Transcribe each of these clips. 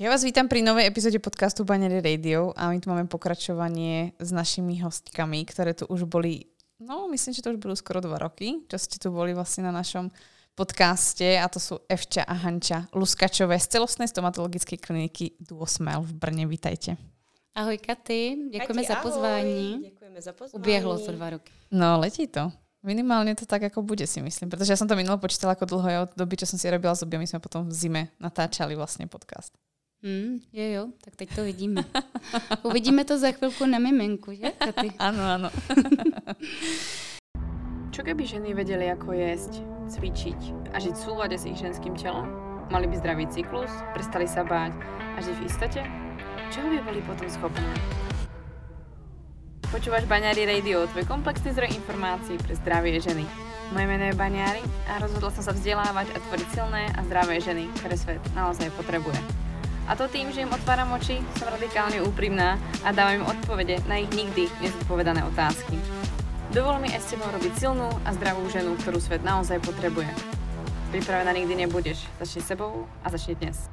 Ja vás vítam pri novej epizóde podcastu Banery Radio a my tu máme pokračovanie s našimi hostkami, ktoré tu už boli, no myslím, že to už budú skoro dva roky, čo ste tu boli vlastne na našom podcaste a to sú Evča a Hanča Luskačové z celostnej stomatologickej kliniky Duosmile v Brně. Vítajte. Ahoj Katy, děkujeme Kati, za pozvání. Ahoj, děkujeme za pozvání. Uběhlo to dva roky. No, letí to. Minimálne to tak, ako bude, si myslím. Pretože ja som to minulo počítala, ako dlho je od doby, čo som si robila zuby. My sme potom v zime natáčali vlastne podcast. Hmm, jo, jo, tak teď to vidíme. Uvidíme to za chvilku na miminku, že, Katy? Áno, áno. Čo keby ženy vedeli, ako jesť, cvičiť a žiť v súlade s ich ženským telom? Mali by zdravý cyklus, prestali sa báť a žiť v istote? Čoho by boli potom schopné? Počúvaš Baňári Radio, tvoj komplexný zdroj informácií pre zdravie ženy. Moje meno je Baňári a rozhodla som sa vzdelávať a tvoriť silné a zdravé ženy, ktoré svet naozaj potrebuje. A to tým, že im otváram oči, som radikálne úprimná a dávam im odpovede na ich nikdy nezodpovedané otázky. Dovol mi aj s tebou robiť silnú a zdravú ženu, ktorú svet naozaj potrebuje. Pripravená nikdy nebudeš. Začni sebou a začni dnes.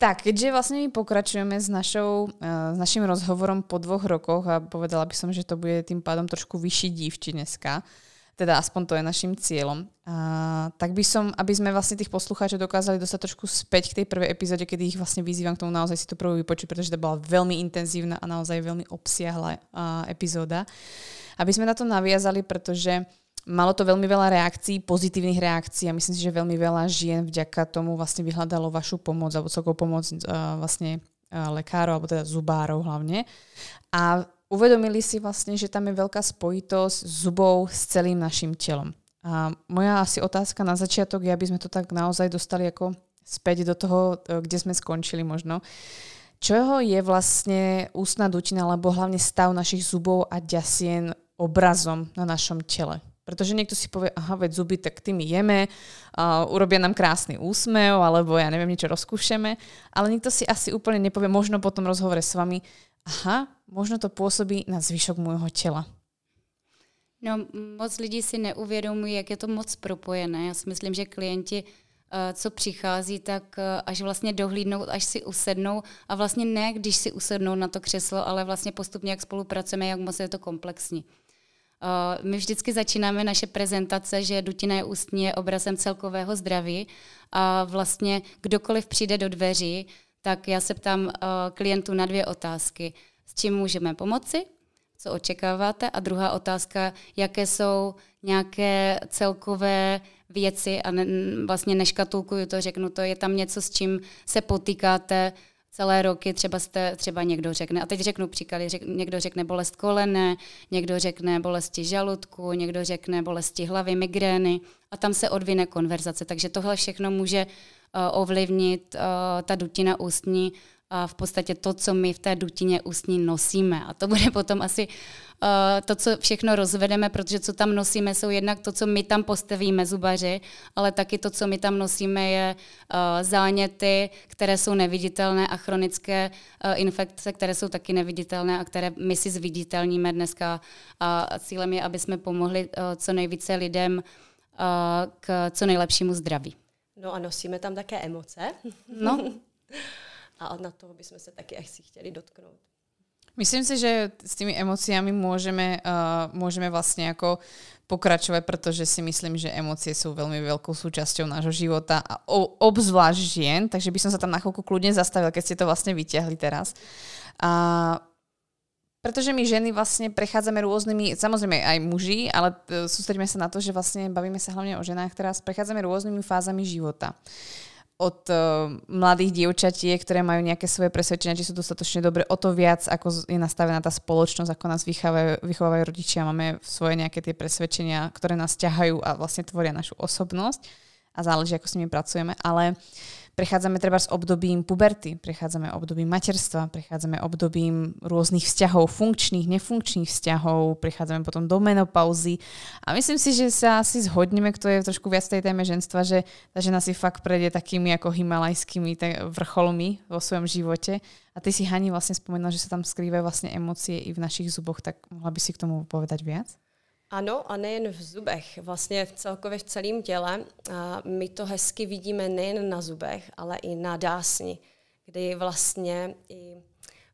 Tak, keďže vlastne my pokračujeme s, našou, uh, s našim rozhovorom po dvoch rokoch a povedala by som, že to bude tým pádom trošku vyšší dívči dneska, teda aspoň to je našim cieľom, uh, tak by som, aby sme vlastne tých poslucháčov dokázali dostať trošku späť k tej prvej epizóde, kedy ich vlastne vyzývam k tomu naozaj si to prvú vypočuť, pretože to bola veľmi intenzívna a naozaj veľmi obsiahla uh, epizóda. Aby sme na to naviazali, pretože Malo to veľmi veľa reakcií, pozitívnych reakcií a myslím si, že veľmi veľa žien vďaka tomu vlastne vyhľadalo vašu pomoc alebo celkovú pomoc uh, vlastne uh, lekárov alebo teda zubárov hlavne. A uvedomili si vlastne, že tam je veľká spojitosť zubov s celým našim telom. A moja asi otázka na začiatok je, aby sme to tak naozaj dostali ako späť do toho, kde sme skončili možno. Čoho je vlastne ústna dutina, alebo hlavne stav našich zubov a ďasien obrazom na našom tele? Protože niekto si povie, aha, veď zuby, tak tými jeme, uh, urobia nám krásny úsmev, alebo ja neviem, niečo rozkúšeme, ale nikto si asi úplne nepovie, možno po tom rozhovore s vami, aha, možno to pôsobí na zvyšok môjho tela. No, moc lidí si neuvědomují, jak je to moc propojené. Já si myslím, že klienti, co přichází, tak až vlastně dohlídnou, až si usednou a vlastně ne, když si usednou na to křeslo, ale vlastně postupně, jak spolupracujeme, jak moc je to komplexní. Uh, my vždycky začínáme naše prezentace, že dutina ústní je obrazem celkového zdraví a vlastně kdokoliv přijde do dveří, tak já se ptám uh, klientů na dvě otázky. S čím můžeme pomoci? Co očekáváte? A druhá otázka, jaké jsou nějaké celkové věci a ne, vlastně neškatulkuju to, řeknu to, je tam něco, s čím se potýkáte, celé roky, třeba jste, třeba někdo řekne, a teď řeknu příklady, řek, někdo řekne bolest kolene, někdo řekne bolesti žaludku, někdo řekne bolesti hlavy, migrény a tam se odvine konverzace. Takže tohle všechno může uh, ovlivnit uh, ta dutina ústní v podstatě to, co my v té dutině ústní nosíme. A to bude potom asi uh, to, co všechno rozvedeme, protože co tam nosíme, jsou jednak to, co my tam postavíme zubaři, ale taky to, co my tam nosíme, je uh, záněty, které jsou neviditelné a chronické uh, infekce, které jsou taky neviditelné a které my si zviditelníme dneska. A cílem je, aby jsme pomohli co nejvíce lidem k co nejlepšímu zdraví. No a nosíme tam také emoce. No. a na toho bychom se taky asi chtěli dotknout. Myslím si, že s tými emóciami môžeme, uh, môžeme vlastne ako pokračovať, pretože si myslím, že emócie sú veľmi veľkou súčasťou nášho života a obzvlášť žien, takže by som sa tam na chvíľku kľudne zastavila, keď ste to vlastne vyťahli teraz. A pretože my ženy vlastne prechádzame rôznymi, samozrejme aj muži, ale e, sústredíme sa na to, že vlastne bavíme sa hlavne o ženách, teraz prechádzame rôznymi fázami života od uh, mladých dievčatiek, ktoré majú nejaké svoje presvedčenia, či sú dostatočne dobre, o to viac, ako je nastavená tá spoločnosť, ako nás vychovajú, vychovávajú rodičia. Máme svoje nejaké tie presvedčenia, ktoré nás ťahajú a vlastne tvoria našu osobnosť a záleží, ako s nimi pracujeme. Ale uh, Prechádzame treba s obdobím puberty, prechádzame obdobím materstva, prechádzame obdobím rôznych vzťahov, funkčných, nefunkčných vzťahov, prechádzame potom do menopauzy a myslím si, že sa asi zhodneme, kto je trošku viac tej téme ženstva, že tá žena si fakt prejde takými ako himalajskými vrcholmi vo svojom živote. A ty si Hani vlastne spomenula, že sa tam skrývajú vlastne emócie i v našich zuboch, tak mohla by si k tomu povedať viac? Ano, a nejen v zubech, vlastně v celkově v celém těle. A my to hezky vidíme nejen na zubech, ale i na dásni, kdy vlastně i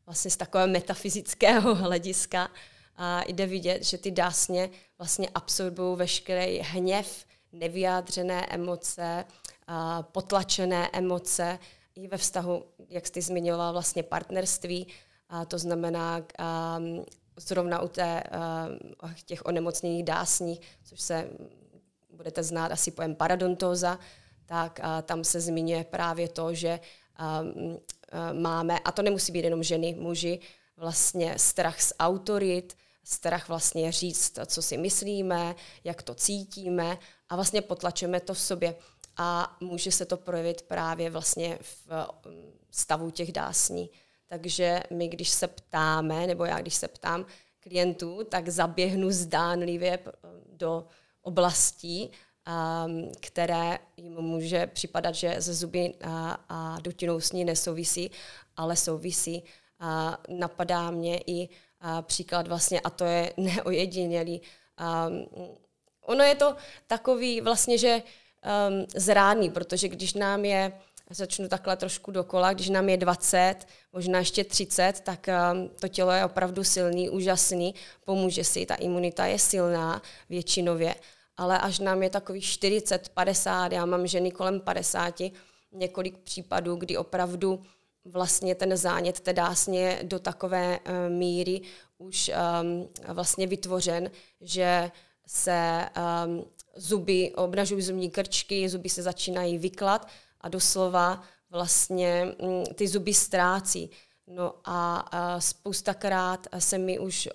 vlastně z takového metafyzického hlediska a jde vidět, že ty dásně vlastně absorbují veškerý hněv, nevyjádřené emoce, a potlačené emoce i ve vztahu, jak jste zmiňoval, vlastně partnerství, a to znamená a, zrovna u té, a, těch onemocnění dásní, což se budete znát asi pojem paradontóza, tak a, tam se zmiňuje právě to, že a, a, máme, a to nemusí být jenom ženy, muži, vlastně strach z autorit, strach vlastně říct, co si myslíme, jak to cítíme a vlastně potlačujeme to v sobě. A může se to projevit právě vlastně v stavu těch dásní. Takže my, když se ptáme, nebo já, když se ptám klientů, tak zaběhnu zdánlivě do oblastí, um, které jim může připadat, že ze zuby a, dutinou s ní nesouvisí, ale souvisí. Napadá mě i příklad vlastně, a to je neojedinělý. Um, ono je to takový vlastně, že um, zrádný, protože když nám je, začnu takhle trošku dokola, když nám je 20, možná ještě 30, tak um, to tělo je opravdu silný, úžasný, pomůže si, ta imunita je silná většinově, ale až nám je takový 40, 50, já mám ženy kolem 50, několik případů, kdy opravdu vlastně ten zánět té dásně do takové uh, míry už um, vlastně vytvořen, že se um, zuby, obnažují zubní krčky, zuby se začínají vyklat a doslova vlastně um, ty zuby ztrácí. No a spoustakrát se mi už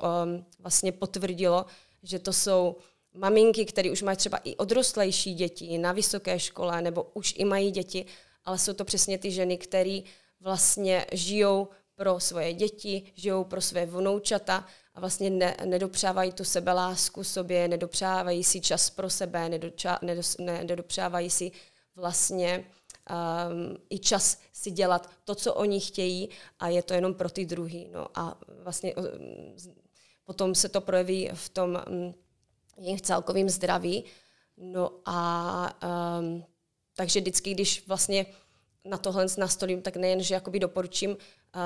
vlastně potvrdilo, že to jsou maminky, které už mají třeba i odrostlejší děti na vysoké škole nebo už i mají děti, ale jsou to přesně ty ženy, které vlastně žijou pro svoje děti, žijou pro své vnoučata a vlastně ne, nedopřávají tu sebelásku sobě, nedopřávají si čas pro sebe, nedopřávají si vlastně um, i čas si dělat to, co oni chtějí a je to jenom pro ty druhý. No a vlastně um, potom se to projeví v tom um, jejich celkovým zdraví. No a um, takže vždycky, když vlastně na tohle nastolím, tak nejen, že jakoby doporučím uh,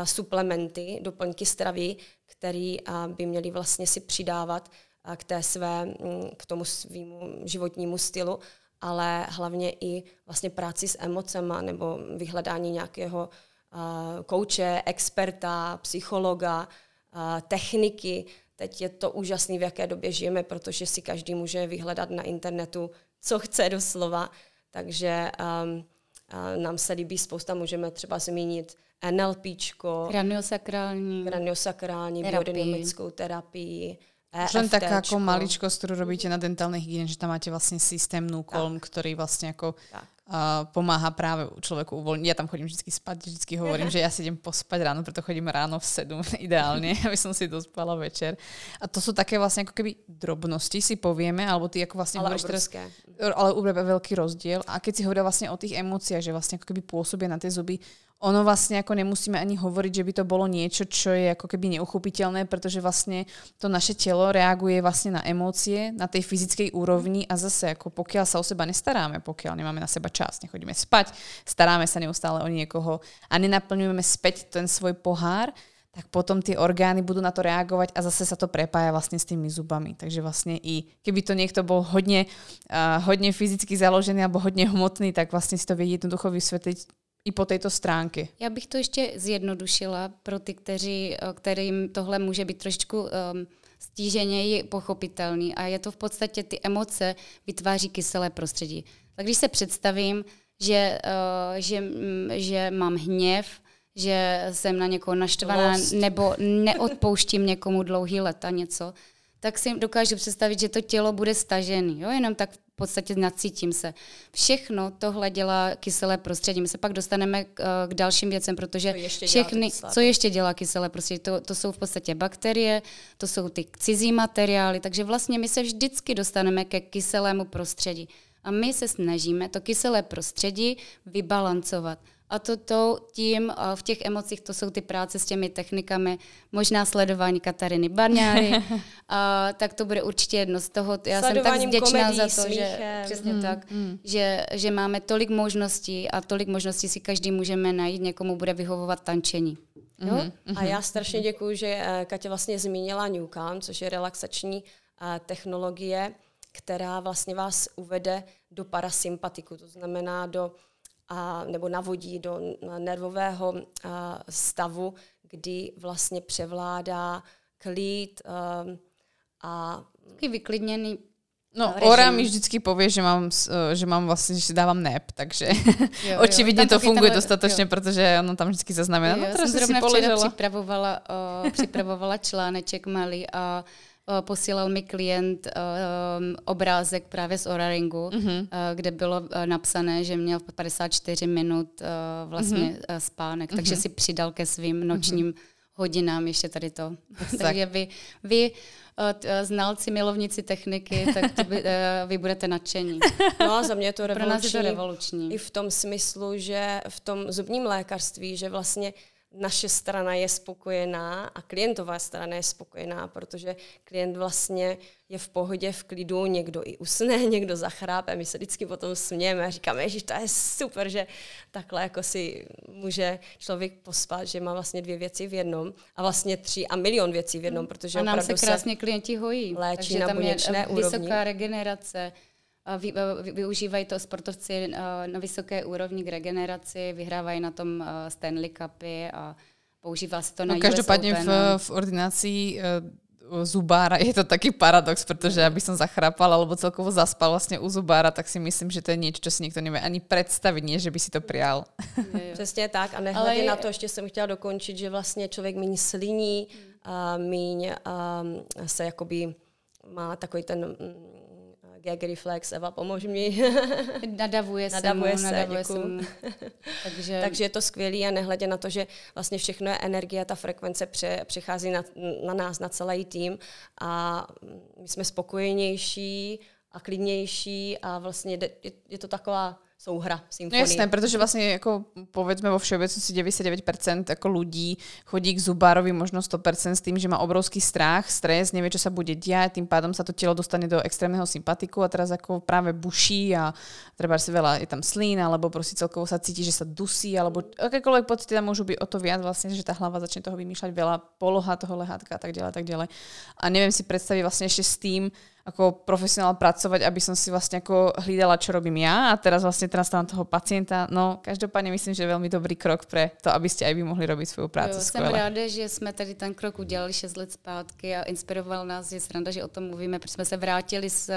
suplementy, doplňky stravy, které uh, by měly vlastně si přidávat uh, k, té své, um, k tomu svýmu životnímu stylu, ale hlavně i vlastně práci s emocema nebo vyhledání nějakého uh, kouče, experta, psychologa, uh, techniky. Teď je to úžasný, v jaké době žijeme, protože si každý může vyhledat na internetu, co chce doslova. Takže um, nám se líbí spousta, můžeme třeba zmínit NLPčko, kraniosakrální, kraniosakrální biodynamickou terapii, EFTčko. Len taká ako maličkosť, ktorú robíte na dentálnej hygiene, že tam máte vlastne systém Nukolm, ktorý vlastne ako tak uh, pomáha práve človeku uvoľniť. Ja tam chodím vždy spať, vždy hovorím, že ja si idem pospať ráno, preto chodím ráno v 7 ideálne, aby som si dospala večer. A to sú také vlastne ako keby drobnosti si povieme, alebo ty ako vlastne ale hovoríš teraz, ale úplne veľký rozdiel. A keď si hovoria vlastne o tých emóciách, že vlastne ako keby pôsobia na tie zuby, ono vlastne ako nemusíme ani hovoriť, že by to bolo niečo, čo je ako keby neuchopiteľné, pretože vlastne to naše telo reaguje vlastne na emócie na tej fyzickej úrovni a zase ako pokiaľ sa o seba nestaráme, pokiaľ nemáme na seba čas, nechodíme spať, staráme sa neustále o niekoho a nenaplňujeme späť ten svoj pohár, tak potom tie orgány budú na to reagovať a zase sa to prepája vlastne s tými zubami. Takže vlastne i keby to niekto bol hodne, uh, hodne fyzicky založený alebo hodne hmotný, tak vlastne si to vie jednoducho vysvetliť i po této stránky. Já bych to ještě zjednodušila pro ty, kteří, kterým tohle může být trošičku um, stíženěji pochopitelný a je to v podstatě ty emoce vytváří kyselé prostředí. Tak když se představím, že, uh, že, mm, že mám hněv, že jsem na někoho naštvaná Lost. nebo neodpouštím někomu dlouhý leta něco, tak si dokážu představit, že to tělo bude stažený. Jo? Jenom tak v podstatě nacítím se. Všechno tohle dělá kyselé prostředí. My se pak dostaneme k, eh, k dalším věcem, protože ještě všechny, co ještě dělá kyselé prostředí, to, to jsou v podstatě bakterie, to jsou ty cizí materiály, takže vlastně my se vždycky dostaneme ke kyselému prostředí. A my se snažíme to kyselé prostředí vybalancovat. A to, to tím v těch emocích, to jsou ty práce s těmi technikami, možná sledování Katariny Barňáry, a, tak to bude určitě jedno z toho. Já jsem tak vděčná za to, smíchem. že přesně mm, tak, mm. Že, že máme tolik možností a tolik možností si každý můžeme najít, někomu bude vyhovovat tančení. Jo? Mm-hmm. A já strašně děkuji, že eh, Katě vlastně zmínila Newcam, což je relaxační eh, technologie, která vlastně vás uvede do parasympatiku, to znamená do a, nebo navodí do nervového a, stavu, kdy vlastně převládá klid a, a Taký vyklidněný No, režim. Ora mi vždycky povie, že mám, že mám vlastně, že si dávam nap, takže jo, očividně jo, to funguje tenhle, dostatečně, jo. protože ono tam vždycky zaznamená. No, já jsem si poležela. připravovala, o, připravovala článeček malý a posílal mi klient um, obrázek právě z Oraringu, mm-hmm. uh, kde bylo uh, napsané, že měl 54 minut uh, vlastně mm-hmm. spánek, mm-hmm. takže si přidal ke svým mhm. nočním mm-hmm. hodinám ještě tady to. takže vy, vy znalci, milovníci techniky, tak to by, vy budete nadšení. No a za mě je to revoluční. Pro nás je to revoluční. I v tom smyslu, že v tom zubním lékařství, že vlastně naše strana je spokojená a klientová strana je spokojená, protože klient vlastně je v pohodě, v klidu, někdo i usne, někdo zachrápe, my se vždycky potom smějeme a říkáme, že to je super, že takhle jako si může člověk pospat, že má vlastně dvě věci v jednom a vlastně tři a milion věcí v jednom, protože a nám se krásně se klienti hojí. Léčí Takže na tam je vysoká úrovni. regenerace, vy, využívají to sportovci eh, na vysoké úrovni k regeneraci, vyhrávají na tom eh, Stanley Cupy a používá se to na no, Každopádně v, v ordinací uh, zubára je to taky paradox, protože aby som zachrapal alebo celkovo zaspal vlastně u zubára, tak si myslím, že to je něco, co si nikdo nevie ani představit, nie, že by si to přijal. Přesně tak a nehledě je... na to, ještě jsem chtěla dokončit, že vlastně člověk méně sliní, a míň um, se jakoby má takový ten gag reflex, Eva, pomož mi. nadavuje se nadavuje mu, se, nadavuje se mu. Takže... Takže je to skvělé a nehledě na to, že vlastně všechno je energie, ta frekvence pře, přechází na, na nás, na celý tým a my jsme spokojenější a klidnější a vlastně je to taková souhra symfonie. No jasné, protože vlastně jako povedzme vo všeobecnosti 99% jako lidí chodí k zubárovi možno 100% s tým, že má obrovský strach, stres, nevie, čo sa bude diať, tým pádom sa to telo dostane do extrémneho sympatiku a teraz ako práve buší a treba si veľa, je tam slín, alebo prostě celkovo sa cíti, že sa dusí, alebo akékoľvek pocity tam môžu byť o to viac vlastne, že tá hlava začne toho vymýšľať veľa, poloha toho lehátka a tak ďalej, tak ďalej. A neviem si predstaviť vlastne ešte s tým, ako profesionál pracovať, aby som si vlastne ako hlídala, čo robím ja a teraz vlastne teraz tam toho pacienta. No, každopádně myslím, že je velmi dobrý krok pre to, aby ste aj vy mohli robiť svoju prácu jo, Jsem ráda, že jsme tady ten krok udělali 6 let zpátky a inspiroval nás, je sranda, že o tom mluvíme, protože jsme se vrátili z,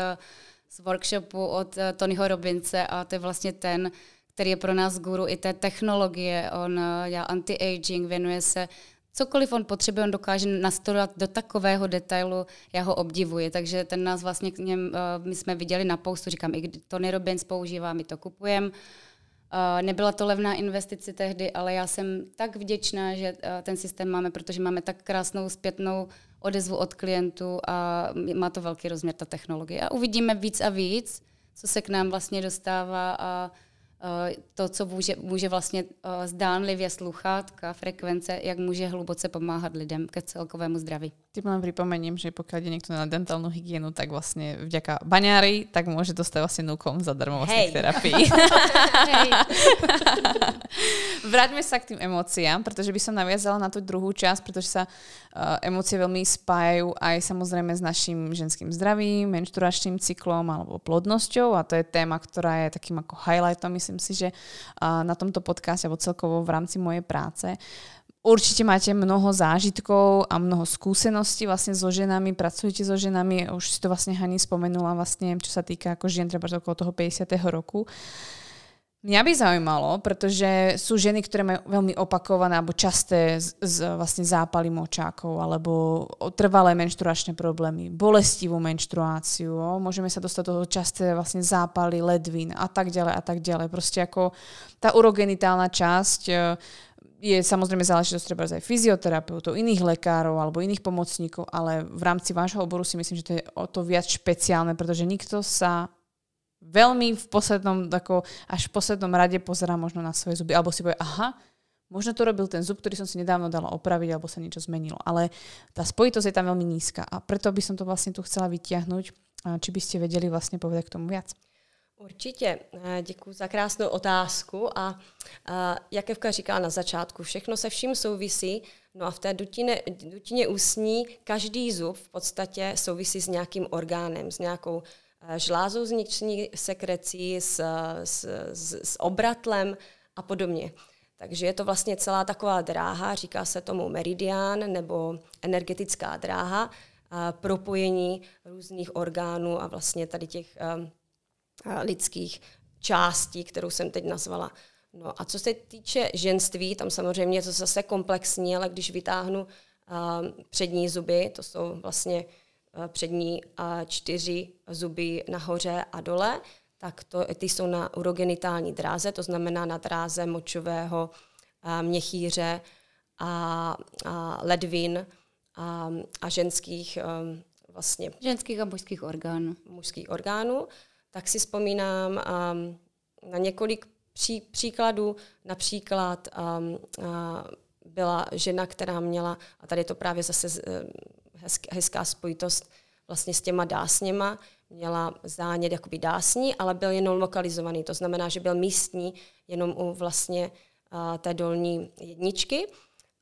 z workshopu od uh, Tonyho Robince a to je vlastně ten, který je pro nás guru i té technologie. On uh, dělá anti-aging, věnuje se cokoliv on potřebuje, on dokáže nastolovat do takového detailu, já ho obdivuji. Takže ten nás vlastně k něm, uh, my jsme viděli na postu, říkám, i Tony Robbins používá, my to kupujeme. Uh, nebyla to levná investice tehdy, ale já jsem tak vděčná, že uh, ten systém máme, protože máme tak krásnou zpětnou odezvu od klientů a má to velký rozměr ta technologie. A uvidíme víc a víc, co se k nám vlastně dostává a Eh, to, co může, může vlastně eh, zdánlivě sluchátka, frekvence, jak může hluboce pomáhat lidem ke celkovému zdraví. Tým len pripomením, že pokud je někdo na dentálnu hygienu, tak vlastně vďaka baňári, tak může dostat vlastně nukom zadarmo vlastně hey. terapii. Vráťme sa k tým emóciám, protože by som naviazala na tu druhou část, protože sa uh, emócie veľmi spájajú aj samozrejme s naším ženským zdravím, menšturačným cyklom alebo plodnosťou a to je téma, ktorá je takým ako highlightom, myslím si, že na tomto podcaste alebo celkovo v rámci mojej práce. Určite máte mnoho zážitkov a mnoho skúseností vlastne so ženami, pracujete so ženami, už si to vlastne Hani spomenula vlastne, čo sa týka ako žien treba okolo toho 50. roku. Mňa by zaujímalo, pretože sú ženy, ktoré majú veľmi opakované alebo časté z, z, vlastne zápaly močákov alebo trvalé menštruačné problémy, bolestivú menštruáciu, o, môžeme sa dostať do toho časté vlastne zápaly ledvín a tak ďalej a tak ďalej. Proste ako tá urogenitálna časť e, je samozrejme záležitosť treba aj fyzioterapeutov, iných lekárov alebo iných pomocníkov, ale v rámci vášho oboru si myslím, že to je o to viac špeciálne, pretože nikto sa veľmi v poslednom, ako až v poslednom rade pozerá možno na svoje zuby, alebo si povie, aha, možno to robil ten zub, ktorý som si nedávno dala opraviť, alebo sa niečo zmenilo. Ale tá spojitosť je tam veľmi nízka a preto by som to vlastne tu chcela vytiahnuť. Či by ste vedeli vlastne povedať k tomu viac? Určitě, eh, děkuji za krásnou otázku a, a jak Evka říkala na začátku, všechno se vším souvisí, no a v té dutině, dutině ústní každý zub v podstatě souvisí s nějakým orgánem, s nějakou žlázou vnitřní sekrecí, s, s, s, s obratlem a podobně. Takže je to vlastně celá taková dráha, říká se tomu meridián nebo energetická dráha, a propojení různých orgánů a vlastně tady těch um, lidských částí, kterou jsem teď nazvala. No a co se týče ženství, tam samozřejmě je to zase komplexní, ale když vytáhnu uh, přední zuby, to jsou vlastně přední uh, čtyři zuby nahoře a dole, tak to, ty jsou na urogenitální dráze, to znamená na dráze močového uh, měchýře a, a ledvin a, a ženských um, vlastně... Ženských a mužských orgánů. Mužských orgánů tak si vzpomínám um, na několik pří, příkladů. Například um, uh, byla žena, která měla, a tady je to právě zase hezk, hezká spojitost vlastně s těma dásněma, měla zánět jakoby dásní, ale byl jenom lokalizovaný. To znamená, že byl místní jenom u vlastně uh, té dolní jedničky.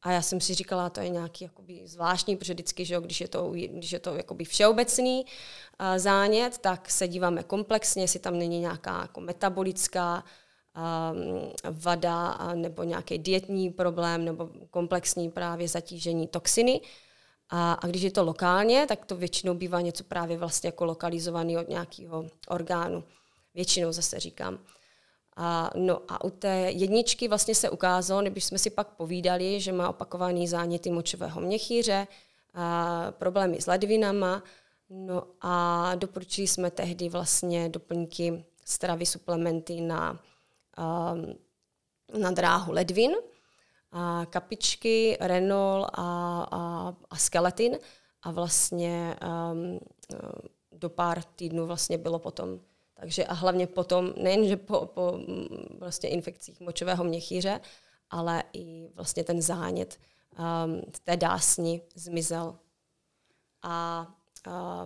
A já jsem si říkala, to je nějaký jakoby zvláštní, protože vždycky, že jo, když je to, když je to jakoby všeobecný uh, zánět, tak se díváme komplexně, jestli tam není nějaká jako metabolická vada a, nebo nějaký dietní problém nebo komplexní právě zatížení toxiny. A, a když je to lokálně, tak to většinou bývá něco právě vlastně jako lokalizovaný od nějakého orgánu. Většinou zase říkám. A, no a u té jedničky vlastně se ukázalo, když jsme si pak povídali, že má opakovaný záněty močového měchýře, a problémy s ledvinama, no a doporučili jsme tehdy vlastně doplňky stravy, suplementy na, na dráhu ledvin, a kapičky, renol a, a, a skeletin. A vlastně um, do pár týdnů vlastně bylo potom. Takže a hlavně potom, nejenže po, po mm, vlastně infekcích močového měchýře, ale i vlastně ten zánět um, té dásni zmizel. A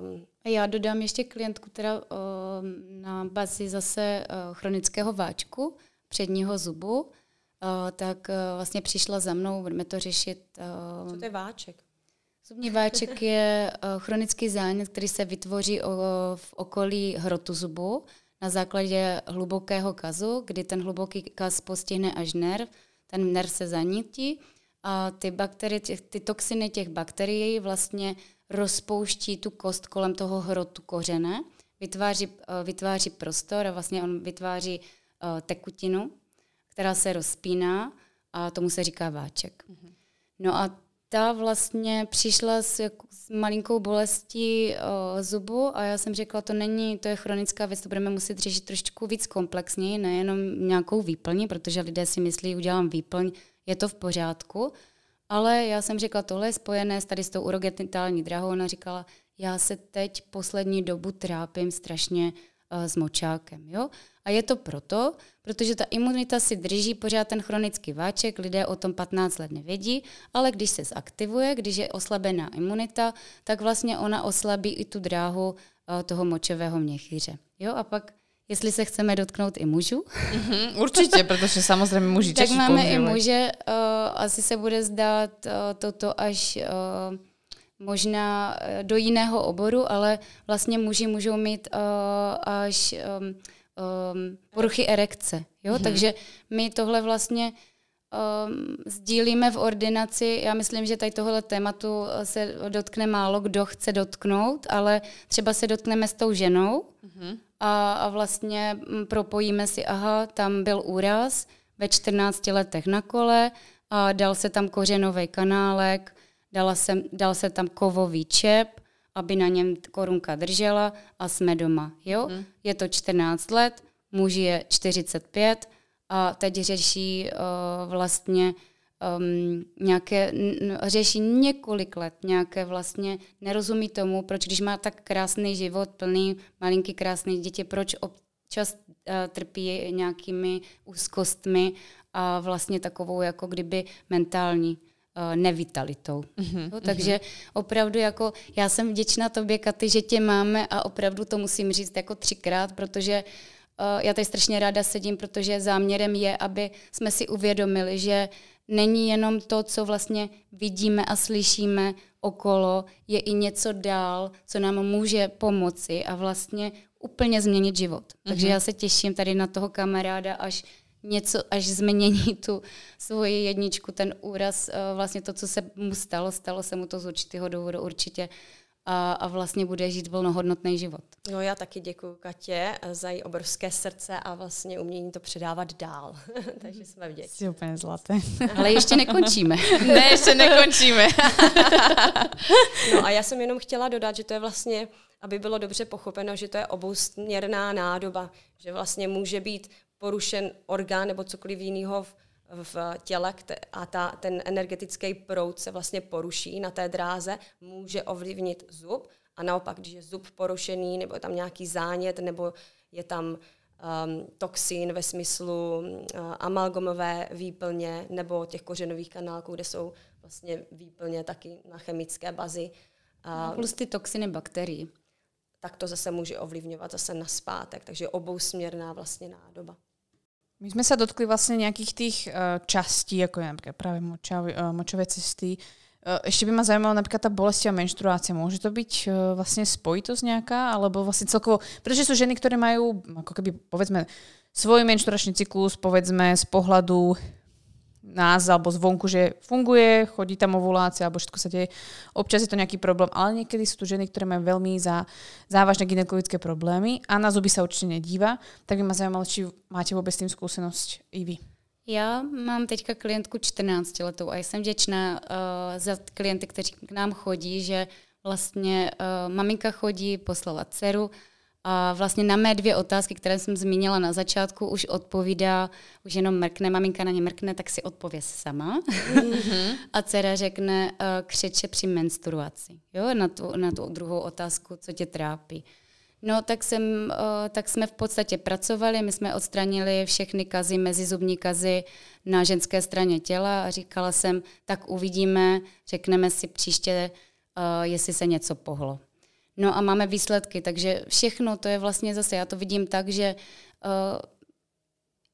um, já dodám ještě klientku teda um, na bazi zase uh, chronického váčku předního zubu, uh, tak uh, vlastně přišla za mnou, budeme to řešit. Uh, Co to je váček? Zubní váček je eh, chronický zánět, který se vytvoří v okolí hrotu zubu na základě hlubokého kazu, kdy ten hluboký kaz postihne až nerv, ten nerv se zanítí a ty bakterie, těch, ty toxiny těch bakterií vlastně rozpouští tu kost kolem toho hrotu kořene, vytváří, eh, vytváří prostor a vlastně on vytváří eh, tekutinu, která se rozpíná a tomu se říká váček. Mhm. No a ta vlastně přišla s, jako, s malinkou bolestí o, zubu a já jsem řekla, to není, to je chronická věc, to budeme muset řešit trošičku víc komplexněji, nejenom nějakou výplní, protože lidé si myslí, udělám výplň, je to v pořádku, ale já jsem řekla, tohle je spojené s tady s tou urogenitální drahou, ona říkala, já se teď poslední dobu trápím strašně s močákem, jo? A je to proto, protože ta imunita si drží pořád ten chronický váček, lidé o tom 15 let nevědí, ale když se zaktivuje, když je oslabená imunita, tak vlastně ona oslabí i tu dráhu uh, toho močového měchýře. Jo, a pak jestli se chceme dotknout i mužů. Mm-hmm, určitě, protože samozřejmě muži Tak máme používají. i muže, uh, asi se bude zdát uh, toto až uh, možná do jiného oboru, ale vlastně muži můžou mít uh, až um, um, poruchy erekce. Jo? Mm-hmm. Takže my tohle vlastně um, sdílíme v ordinaci. Já myslím, že tady tohle tématu se dotkne málo kdo chce dotknout, ale třeba se dotkneme s tou ženou mm-hmm. a, a vlastně mm, propojíme si, aha, tam byl úraz ve 14 letech na kole a dal se tam kořenový kanálek, dala se, dal se tam kovový čep, aby na něm korunka držela a jsme doma. Jo? Mm. Je to 14 let, muž je 45 a teď řeší uh, vlastně um, nějaké, řeší několik let, nějaké vlastně nerozumí tomu, proč když má tak krásný život, plný malinký krásný děti, proč ob, čas uh, trpí nějakými úzkostmi a vlastně takovou jako kdyby mentální nevitalitou. Mm-hmm. No, takže opravdu jako já jsem vděčná tobě, Katy, že tě máme a opravdu to musím říct jako třikrát, protože uh, já tady strašně ráda sedím, protože záměrem je, aby jsme si uvědomili, že není jenom to, co vlastně vidíme a slyšíme okolo, je i něco dál, co nám může pomoci a vlastně úplně změnit život. Mm-hmm. Takže já se těším tady na toho kamaráda, až něco, až změní tu svoji jedničku, ten úraz, eh, vlastně to, co se mu stalo, stalo se mu to z určitého důvodu určitě a, a vlastně bude žít volnohodnotný život. No já taky děkuji Katě za její obrovské srdce a vlastně umění to předávat dál. Takže jsme vděční. Jsi úplně zlaté. Ale ještě nekončíme. ne, ještě nekončíme. no a já jsem jenom chtěla dodat, že to je vlastně aby bylo dobře pochopeno, že to je obousměrná nádoba, že vlastně může být porušen orgán nebo cokoliv jiného v, v těle a ta, ten energetický proud se vlastně poruší na té dráze, může ovlivnit zub a naopak, když je zub porušený nebo je tam nějaký zánět nebo je tam um, toxin ve smyslu uh, amalgamové výplně nebo těch kořenových kanálků, kde jsou vlastně výplně taky na chemické bazi. Uh, plus ty toxiny bakterií tak to zase může ovlivňovat zase na zpátek. Takže obousměrná vlastně nádoba. My jsme se dotkli vlastně nějakých těch uh, častí, jako je například právě močové, uh, močové cesty. Uh, ještě by mě zajímalo například ta bolest a menštruace. Může to být vlastně spojitost nějaká, alebo vlastně celkovo, protože jsou ženy, které mají, jako keby, povedzme, svoj menšturačný cyklus, povedzme, z pohľadu nás alebo zvonku, že funguje, chodí tam ovulácia alebo všetko sa deje. Občas je to nejaký problém, ale niekedy sú tu ženy, ktoré majú veľmi zá, závažné gynekologické problémy a na zuby sa určite nedíva. Tak by ma zajímalo, či máte vůbec s tím zkušenost i vy. Já mám teďka klientku 14 letou a jsem vděčná uh, za klienty, kteří k nám chodí, že vlastně uh, maminka chodí poslala dceru a vlastně na mé dvě otázky, které jsem zmínila na začátku, už odpovídá, už jenom mrkne, maminka na ně mrkne, tak si odpověz sama. Mm-hmm. a dcera řekne, uh, křeče při menstruaci. Jo, na tu, na tu druhou otázku, co tě trápí. No, tak, jsem, uh, tak jsme v podstatě pracovali, my jsme odstranili všechny kazy, mezizubní kazy na ženské straně těla a říkala jsem, tak uvidíme, řekneme si příště, uh, jestli se něco pohlo. No a máme výsledky, takže všechno to je vlastně zase, já to vidím tak, že uh,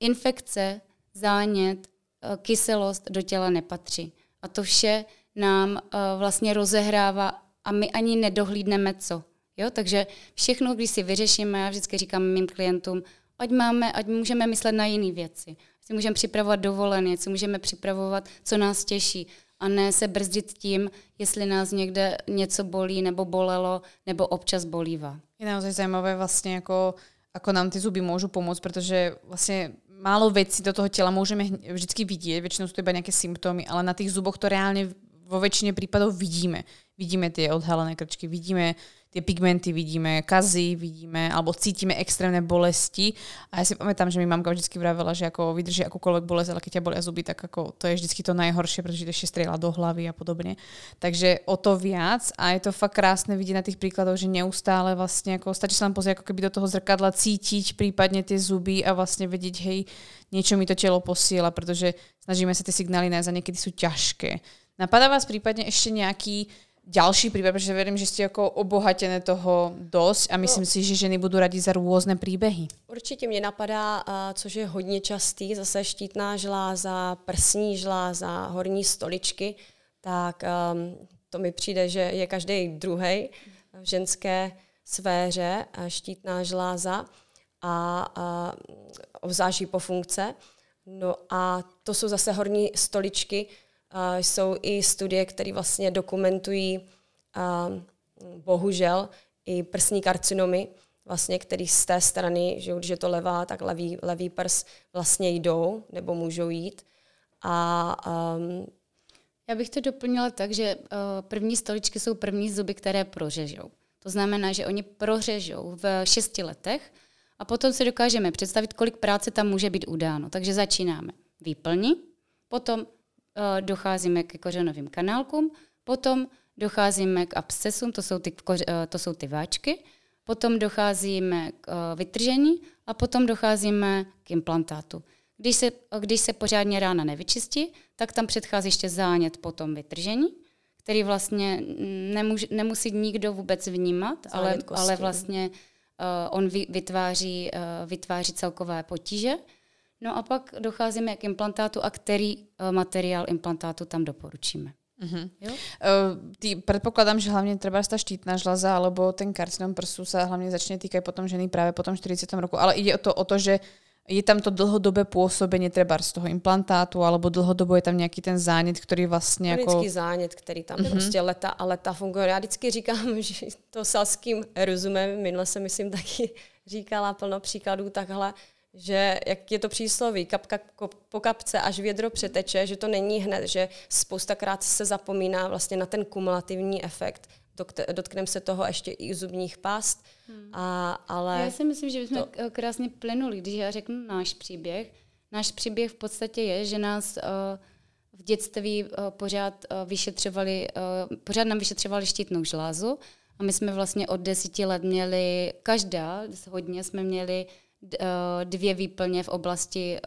infekce, zánět, uh, kyselost do těla nepatří. A to vše nám uh, vlastně rozehrává a my ani nedohlídneme co. Jo? Takže všechno, když si vyřešíme, já vždycky říkám mým klientům, ať, máme, ať můžeme myslet na jiné věci. Si můžeme připravovat dovolené, si můžeme připravovat, co nás těší a ne se brzdit tím, jestli nás někde něco bolí nebo bolelo, nebo občas bolívá. Je naozaj zajímavé vlastně jako, ako nám ty zuby můžou pomoct, protože vlastně málo věcí do toho těla můžeme vždycky vidět, většinou jsou to iba nějaké symptomy, ale na těch zuboch to reálně vo většině případů vidíme. Vidíme ty odhalené krčky, vidíme tie pigmenty vidíme, kazy vidíme, alebo cítime extrémne bolesti. A ja si pamätám, že mi mamka vždycky vravela, že ako vydrží akúkoľvek bolesť, ale keď ťa bolia zuby, tak ako to je vždycky to najhoršie, pretože to ešte strieľa do hlavy a podobne. Takže o to viac a je to fakt krásne vidieť na tých príkladoch, že neustále vlastne ako stačí sa len pozrieť ako keby do toho zrkadla cítiť prípadne tie zuby a vlastne vedieť, hej, niečo mi to telo posiela, pretože snažíme sa tie signály nájsť a niekedy sú ťažké. Napadá vás prípadne ešte nejaký ďalší príbeh, protože verím, že jste jako obohatené toho dost a myslím no. si, že ženy budou radit za různé příběhy. Určitě mě napadá, což je hodně častý, zase štítná žláza, prsní žláza, horní stoličky, tak um, to mi přijde, že je každý druhý v ženské sféře štítná žláza a, a obzvlášť funkce. No a to jsou zase horní stoličky, Uh, jsou i studie, které vlastně dokumentují uh, bohužel i prsní karcinomy, vlastně, který z té strany, že když je to levá, tak levý, levý prs vlastně jdou nebo můžou jít. A um, já bych to doplnila tak, že uh, první stoličky jsou první zuby, které prořežou. To znamená, že oni prořežou v šesti letech a potom si dokážeme představit, kolik práce tam může být udáno. Takže začínáme výplní, potom docházíme ke kořenovým kanálkům, potom docházíme k abscesům, to jsou ty, eh, to jsou ty váčky, potom docházíme k uh, vytržení a potom docházíme k implantátu. Když se, když se pořádně rána nevyčistí, tak tam předchází ještě zánět potom vytržení, který vlastně nemůž, nemusí nikdo vůbec vnímat, ale, ale vlastně uh, on vy, vytváří, uh, vytváří celkové potíže. No a pak docházíme k implantátu a který uh, materiál implantátu tam doporučíme. Uh-huh. Jo? Uh, tý, predpokladám, že hlavne treba tá štítna žľaza alebo ten karcinom prsu sa hlavne začne týkať potom ženy práve po tom 40. roku. Ale ide o to, o to že je tam to dlhodobé pôsobenie treba z toho implantátu, alebo dlhodobo je tam nějaký ten zánět, který vlastně jako... Chronický zánět, který tam mm-hmm. prostě leta a leta funguje. Já vždycky říkám, že to selským rozumem, minule jsem myslím taky říkala plno příkladů takhle, že jak je to přísloví, kapka po kapce až vědro přeteče, že to není hned, že spoustakrát se zapomíná vlastně na ten kumulativní efekt. Dotkneme se toho ještě i zubních past, hmm. a, ale... Já si myslím, že bychom to... krásně plynuli, když já řeknu náš příběh. Náš příběh v podstatě je, že nás uh, v dětství uh, pořád uh, vyšetřovali, pořád nám vyšetřovali štítnou žlázu a my jsme vlastně od deseti let měli, každá, hodně jsme měli Eh, dvě výplně v oblasti eh,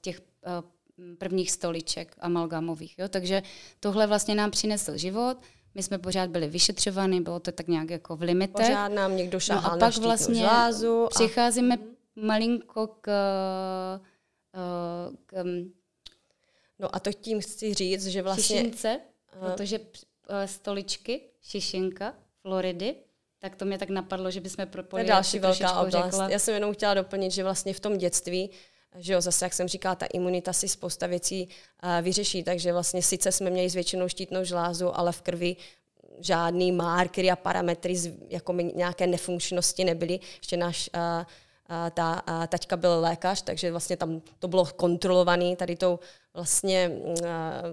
těch eh, prvních stoliček amalgamových. Jo? Takže tohle vlastně nám přinesl život. My jsme pořád byli vyšetřovány, bylo to tak nějak jako v limitech. Pořád nám někdo šahal no a pak vlastně žlázu. A... Přicházíme malinko k, k No a to tím chci říct, že vlastně... Šišince, protože stoličky, šišinka, Floridy, tak to mě tak napadlo, že bychom propojili. To je další velká oblast. Řekla. Já jsem jenom chtěla doplnit, že vlastně v tom dětství, že jo, zase, jak jsem říkala, ta imunita si spousta věcí uh, vyřeší, takže vlastně sice jsme měli zvětšenou štítnou žlázu, ale v krvi žádný markery a parametry z, jako nějaké nefunkčnosti nebyly. Ještě náš uh, ta a taťka byl lékař, takže vlastně tam to bylo kontrolované tady tou vlastně uh,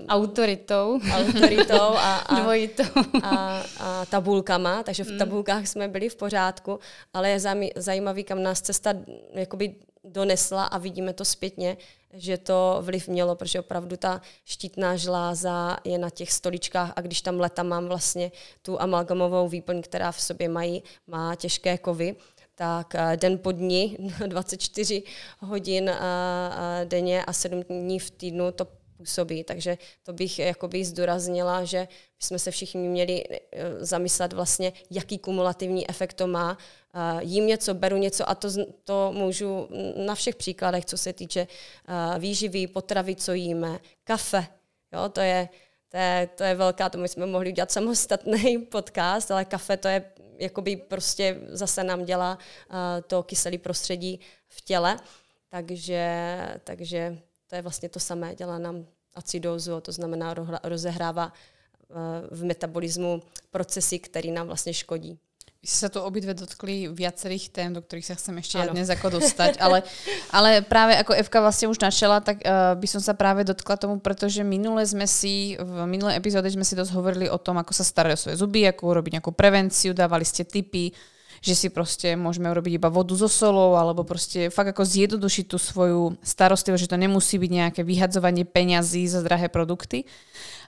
autoritou, autoritou a, a, Dvojitou. a, a tabulkama, takže v mm. tabulkách jsme byli v pořádku, ale je zajímavý, kam nás cesta jakoby donesla a vidíme to zpětně, že to vliv mělo, protože opravdu ta štítná žláza je na těch stoličkách a když tam leta mám vlastně tu amalgamovou výplň, která v sobě mají, má těžké kovy, tak eh, den po dní, 24 hodin eh, eh, denně a 7 dní v týdnu to působí. Takže to bych jakoby zdůraznila, že jsme se všichni měli zamyslet vlastně, jaký kumulativní efekt to má. Jím něco, beru něco a to, to můžu na všech příkladech, co se týče výživy, potravy, co jíme, kafe. Jo, to je, to je, to je velká, to my jsme mohli udělat samostatný podcast, ale kafe to je jakoby prostě zase nám dělá uh, to kyselé prostředí v těle. Takže, takže to je vlastně to samé, dělá nám acidózu, to znamená rozehrává uh, v metabolismu procesy, které nám vlastně škodí. Sa tu obidve dotkli viacerých tém, do ktorých sa chcem ešte ja dnes ako dostať, ale, ale práve ako Evka vlastne už načela, tak uh, by som sa práve dotkla tomu, pretože minule sme si, v minulé epizóde sme si dosť hovorili o tom, ako sa starať o svoje zuby, ako urobiť nejakú prevenciu, dávali ste tipy, že si prostě môžeme urobiť iba vodu so solou, alebo prostě fakt ako zjednodušiť tú svoju starostlivosť, že to nemusí byť nejaké vyhadzovanie peňazí za drahé produkty.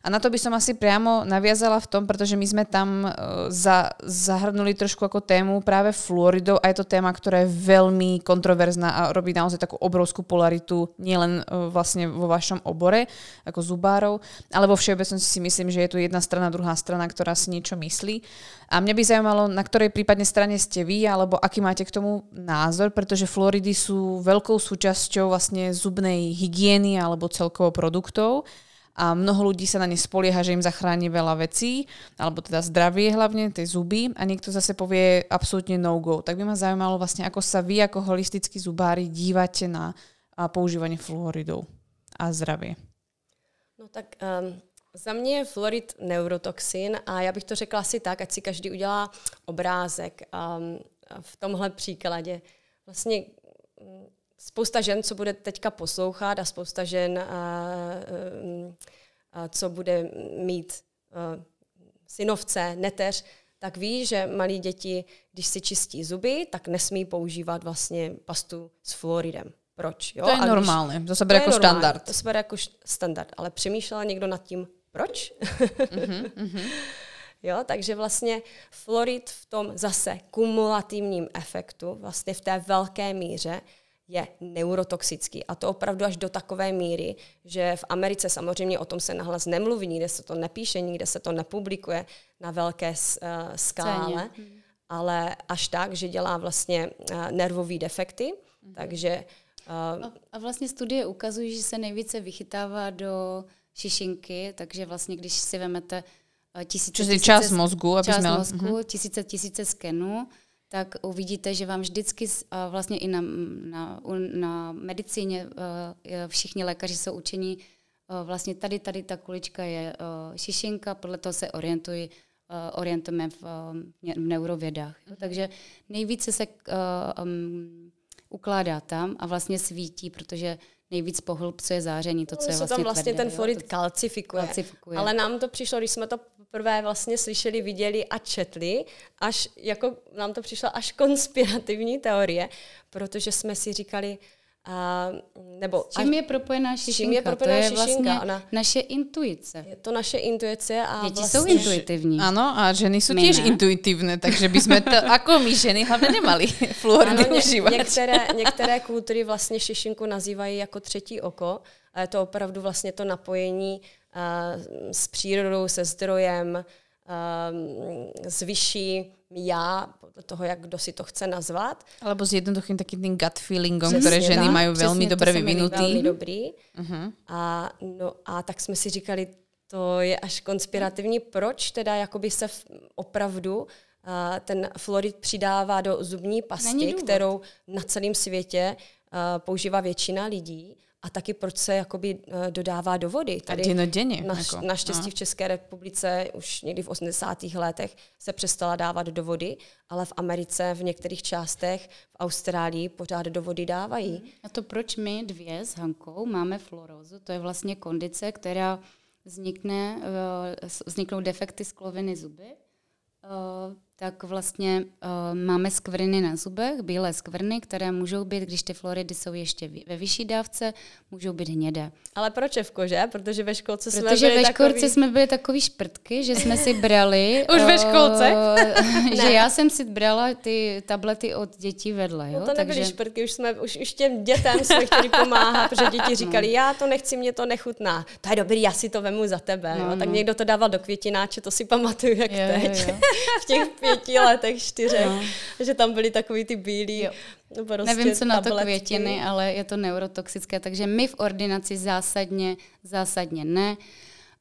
A na to by som asi priamo naviazala v tom, pretože my sme tam uh, za, zahrnuli trošku ako tému práve fluoridov a je to téma, ktorá je veľmi kontroverzná a robí naozaj takú obrovskú polaritu nielen vlastne vo vašom obore ako zubárov, ale vo všeobecnosti si myslím, že je tu jedna strana, druhá strana, ktorá si niečo myslí. A mňa by zaujímalo, na ktorej prípadne strane ste vy, alebo aký máte k tomu názor, pretože fluoridy sú veľkou súčasťou vlastne zubnej hygieny alebo celkovo produktov a mnoho ľudí sa na ne spolieha, že im zachráni veľa vecí, alebo teda zdravie hlavne, tie zuby a niekto zase povie absolútne no-go. Tak by ma zaujímalo vlastne, ako sa vy ako holistickí zubári dívate na používanie fluoridov a zdravie. No tak um, za mě je fluorid neurotoxin a já bych to řekla asi tak, ať si každý udělá obrázek um, v tomhle příkladě. Vlastně spousta žen, co bude teďka poslouchat a spousta žen, a, a, a, co bude mít a, synovce, neteř, tak ví, že malí děti, když si čistí zuby, tak nesmí používat vlastně pastu s fluoridem. Proč? Jo? To je a normálně, to se bere jako normálně, standard. To se bere jako standard, ale přemýšlela někdo nad tím, proč? Mm-hmm, mm-hmm. Jo, takže vlastně fluorid v tom zase kumulativním efektu, vlastně v té velké míře, je neurotoxický. A to opravdu až do takové míry, že v Americe samozřejmě o tom se nahlas nemluví, nikde se to nepíše, nikde se to nepublikuje na velké uh, skále, hmm. ale až tak, že dělá vlastně uh, nervové defekty, hmm. takže... Uh, a vlastně studie ukazují, že se nejvíce vychytává do šišinky, takže vlastně když si vemete tisíce, tisíce část mozgu, aby část měl... mozgu, uh-huh. tisíce, tisíce skenů, tak uvidíte, že vám vždycky, vlastně i na, na, na medicíně, všichni lékaři jsou učení, vlastně tady, tady ta kulička je šišinka, podle toho se orientují, orientujeme v, v neurovědách. Mhm. Takže nejvíce se um, ukládá tam a vlastně svítí, protože nejvíc pohlubcuje záření, to, co je vlastně tam vlastně tvrdé, ten fluorid kalcifikuje. kalcifikuje. Ale nám to přišlo, když jsme to poprvé vlastně slyšeli, viděli a četli, až jako nám to přišlo až konspirativní teorie, protože jsme si říkali, a, nebo čím je propojená šišinka? Čím je propojená to je šišinka? Vlastně Ona, naše intuice. Je to naše intuice a Děti vlastně... jsou intuitivní. Ano, a ženy jsou těž intuitivní, takže bychom to, jako my ženy, hlavně nemali fluoridy užívat. Některé, některé kultury vlastně šišinku nazývají jako třetí oko, a je to opravdu vlastně to napojení s přírodou, se zdrojem, s vyšší já, podle toho, jak kdo si to chce nazvat. Alebo s jednoduchým takým tým gut feelingom, přesně, které ženy mají velmi dobře vyvinutý. Velmi dobrý. Uh-huh. A, no, a tak jsme si říkali, to je až konspirativní. Proč teda jakoby se v, opravdu uh, ten fluorid přidává do zubní pasty, kterou na celém světě uh, používá většina lidí a taky proč se jakoby uh, dodává do vody. Tady denně. Naš, jako, naštěstí no. v České republice už někdy v 80. letech se přestala dávat do vody, ale v Americe v některých částech, v Austrálii pořád do vody dávají. A to proč my dvě s Hankou máme fluorózu? To je vlastně kondice, která vznikne, uh, vzniknou defekty skloviny zuby. Tak vlastně uh, máme skvrny na zubech, bílé skvrny, které můžou být, když ty fluoridy jsou ještě ve vyšší dávce, můžou být hnědé. Ale proč v kože? Protože ve školce jsme Protože byli ve školce takový... jsme byli takový šprtky, že jsme si brali... Už uh, ve školce? že já jsem si brala ty tablety od dětí vedle. Jo? No to nebyly Takže... šprtky, už, jsme, už, už těm dětem jsme chtěli pomáhat, protože děti no. říkali, no. já to nechci, mě to nechutná. To je dobrý, já si to vemu za tebe. No, jo? Tak no. někdo to dával do květináče, to si pamatuju, jak jo, teď. Jo, jo. v těch pěti letech, čtyřech, no. že tam byly takový ty bílí prostě Nevím, co na to květiny, ale je to neurotoxické, takže my v ordinaci zásadně, zásadně ne.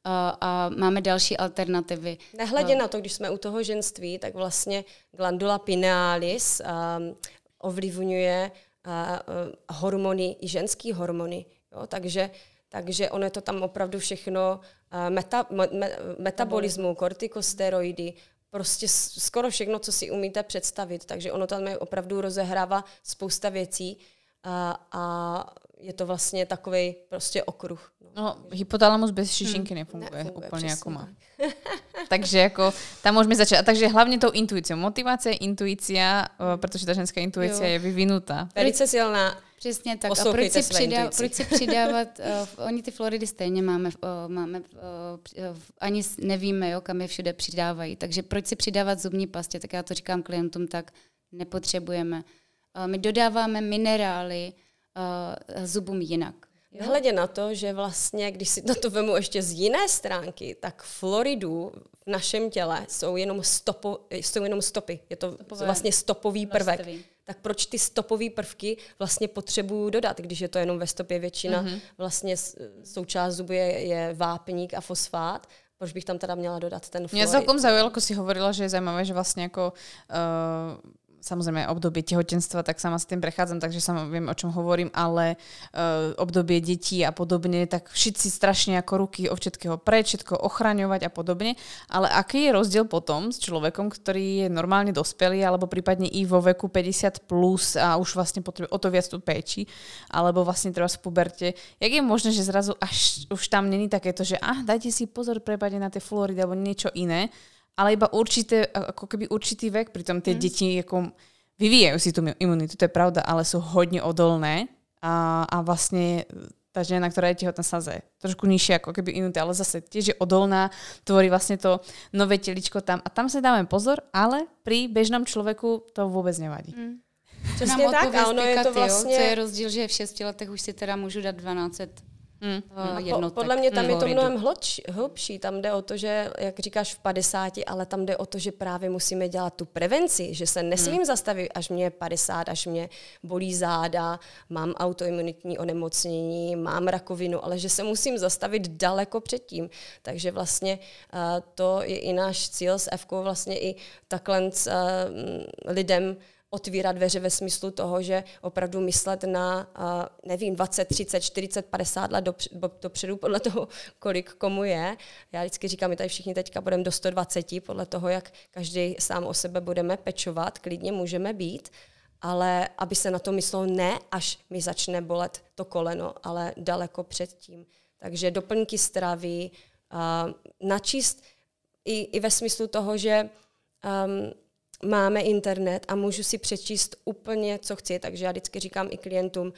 A, a máme další alternativy. Nehledě na to, když jsme u toho ženství, tak vlastně glandula pinealis um, ovlivňuje uh, uh, hormony, i ženský hormony. Jo? Takže, takže ono je to tam opravdu všechno uh, meta, me, metabolismu, kortikosteroidy, prostě skoro všechno, co si umíte představit. Takže ono tam je opravdu rozehrává spousta věcí a, a je to vlastně takový prostě okruh. No, no hypotalamus bez šišinky hmm. nefunguje, nefunguje úplně jako má. takže jako tam můžeme začít. A takže hlavně tou intuicí. Motivace, intuicia, protože ta ženská intuice je vyvinutá. Velice silná. Přesně tak. a proč si, přidá, proč si přidávat, uh, oni ty Floridy stejně máme, uh, máme uh, uh, ani nevíme, jo, kam je všude přidávají. Takže proč si přidávat zubní pastě, tak já to říkám klientům tak, nepotřebujeme. Uh, my dodáváme minerály uh, zubům jinak. Hledě na to, že vlastně, když si to vemu ještě z jiné stránky, tak Floridů v našem těle jsou jenom, stopo, jsou jenom stopy. Je to Stopové. vlastně stopový prvek. Vlastový tak proč ty stopové prvky vlastně potřebuju dodat, když je to jenom ve stopě většina, mm-hmm. vlastně součást zubu je, je vápník a fosfát, proč bych tam teda měla dodat ten fluorid? Mě celkom zaujalo, jako si hovorila, že je zajímavé, že vlastně jako uh, samozrejme obdobie tehotenstva, tak sama s tým prechádzam, takže sama viem, o čom hovorím, ale uh, obdobie detí a podobne, tak všetci strašne ako ruky o všetkého preč, všetko ochraňovať a podobne, ale aký je rozdiel potom s človekom, ktorý je normálne dospelý, alebo prípadne i vo veku 50 plus a už vlastne potrebuje o to viac tu péči, alebo vlastne treba v puberte, jak je možné, že zrazu až už tam není takéto, že ah, dajte si pozor prípadne na tie fluoridy alebo niečo iné, ale iba určité, ako keby určitý vek, pritom tie mm. deti jako vyvíjajú si tú imunitu, to je pravda, ale sú hodně odolné a, a vlastně tá žena, ktorá je tehotná saze trošku nižšie ako keby inuty, ale zase tiež je odolná, tvorí vlastne to nové teličko tam a tam sa dáme pozor, ale pri bežnom človeku to vôbec nevadí. Mm. Přesně tak, a ono je to vlastně... Co je rozdíl, že v 6 letech už si teda můžu dát 12 Hmm. Uh, po, podle mě tam hmm. je to mnohem hlubší, hlubší. Tam jde o to, že, jak říkáš, v 50, ale tam jde o to, že právě musíme dělat tu prevenci, že se nesmím hmm. zastavit, až mě 50, až mě bolí záda, mám autoimunitní onemocnění, mám rakovinu, ale že se musím zastavit daleko předtím. Takže vlastně uh, to je i náš cíl s Evkou, vlastně i takhle uh, lidem otvírat dveře ve smyslu toho, že opravdu myslet na, nevím, 20, 30, 40, 50 let dopředu podle toho, kolik komu je. Já vždycky říkám, my tady všichni teďka budeme do 120, podle toho, jak každý sám o sebe budeme pečovat, klidně můžeme být, ale aby se na to myslelo ne, až mi začne bolet to koleno, ale daleko předtím. Takže doplňky stravy, načíst i, i ve smyslu toho, že um, máme internet a můžu si přečíst úplně, co chci. Takže já vždycky říkám i klientům,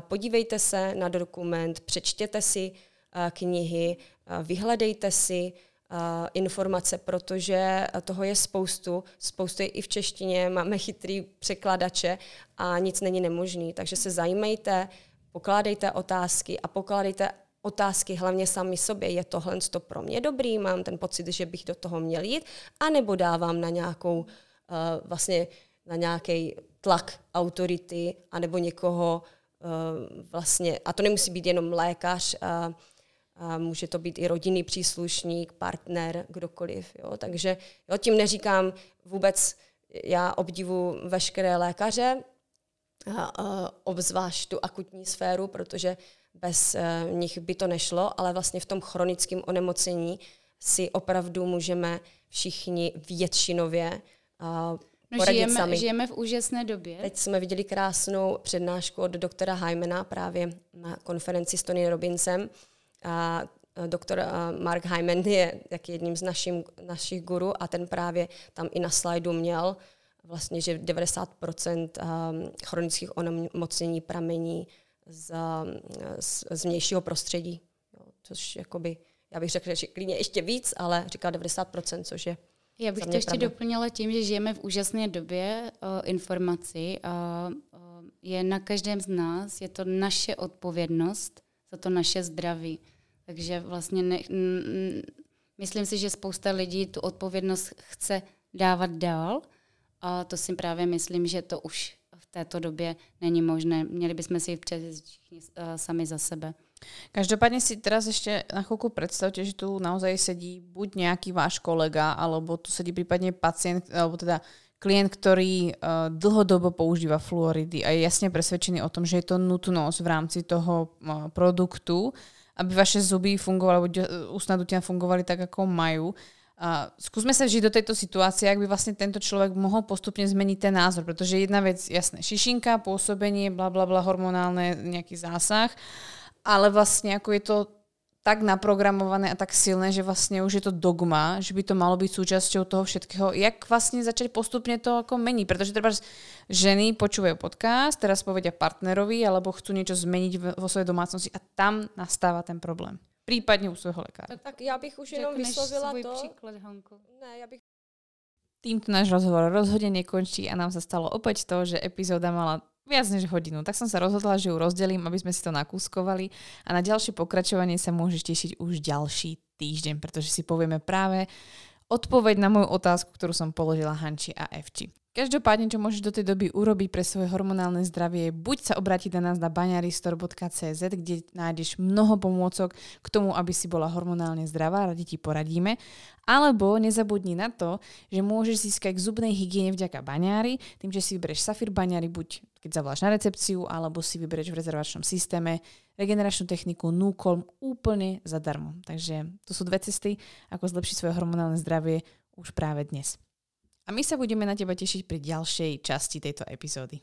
podívejte se na dokument, přečtěte si knihy, vyhledejte si informace, protože toho je spoustu. Spoustu je i v češtině, máme chytrý překladače a nic není nemožný. Takže se zajímejte, pokládejte otázky a pokládejte otázky hlavně sami sobě. Je tohle to pro mě dobrý? Mám ten pocit, že bych do toho měl jít? A nebo dávám na nějakou uh, vlastně na nějaký tlak autority anebo někoho uh, vlastně, a to nemusí být jenom lékař, uh, uh, může to být i rodinný příslušník, partner, kdokoliv. Jo? Takže jo, tím neříkám vůbec, já obdivu veškeré lékaře, a, uh, obzvlášť tu akutní sféru, protože bez uh, nich by to nešlo, ale vlastně v tom chronickém onemocnění si opravdu můžeme všichni většinově uh, no, žijeme, sami. žijeme v úžasné době. Teď jsme viděli krásnou přednášku od doktora Hymana právě na konferenci s Tony Robinsem. A doktor Mark Hyman je jak jedním z našim, našich guru a ten právě tam i na slajdu měl vlastně, že 90% chronických onemocnění pramení z, z, z vnějšího prostředí. Což jakoby, já bych řekla, že klidně ještě víc, ale říká 90%, což je já bych to ještě pravda. doplnila tím, že žijeme v úžasné době uh, informací a uh, je na každém z nás, je to naše odpovědnost za to naše zdraví. Takže vlastně ne, n, myslím si, že spousta lidí tu odpovědnost chce dávat dál a to si právě myslím, že to už v této době není možné. Měli bychom si přes všichni uh, sami za sebe. Každopádne si teraz ešte na chvíľku predstavte, že tu naozaj sedí buď nejaký váš kolega, alebo tu sedí prípadne pacient, alebo teda klient, ktorý uh, dlhodobo používa fluoridy a je jasne presvedčený o tom, že je to nutnosť v rámci toho uh, produktu, aby vaše zuby fungovali, alebo ústna dutina fungovali tak, ako majú. Uh, skúsme sa vžiť do tejto situácie, ak by vlastne tento človek mohol postupne zmeniť ten názor, pretože jedna vec, jasné, šišinka, pôsobenie, bla bla bla, hormonálne, nejaký zásah, ale vlastne ako je to tak naprogramované a tak silné, že vlastne už je to dogma, že by to malo byť súčasťou toho všetkého. Jak vlastne začať postupne to ako meniť? Pretože treba ženy počúvajú podcast, teraz povedia partnerovi, alebo chcú niečo zmeniť vo svojej domácnosti a tam nastáva ten problém. Prípadne u svojho lekára. Tak, tak já bych už jenom vyslovila to. Příklad, Hanko. Ne, já bych Týmto náš rozhovor rozhodne nekončí a nám sa stalo opäť to, že epizóda mala viac než hodinu. Tak som sa rozhodla, že ju rozdelím, aby sme si to nakúskovali a na ďalšie pokračovanie sa môžeš tešiť už ďalší týždeň, pretože si povieme práve odpoveď na moju otázku, ktorú som položila Hanči a Evči. Každopádne, čo môžeš do tej doby urobiť pre svoje hormonálne zdravie, buď sa obrátiť na nás na baňaristor.cz, kde nájdeš mnoho pomôcok k tomu, aby si bola hormonálne zdravá, radi ti poradíme, alebo nezabudni na to, že môžeš získať k zubnej hygiene vďaka baňári, tým, že si vyberieš Safir baňári, buď keď zavoláš na recepciu, alebo si vyberieš v rezervačnom systéme regeneračnú techniku Nukolm úplne zadarmo. Takže to sú dve cesty, ako zlepšiť svoje hormonálne zdravie už práve dnes. A my sa budeme na teba tešiť pri ďalšej časti tejto epizódy.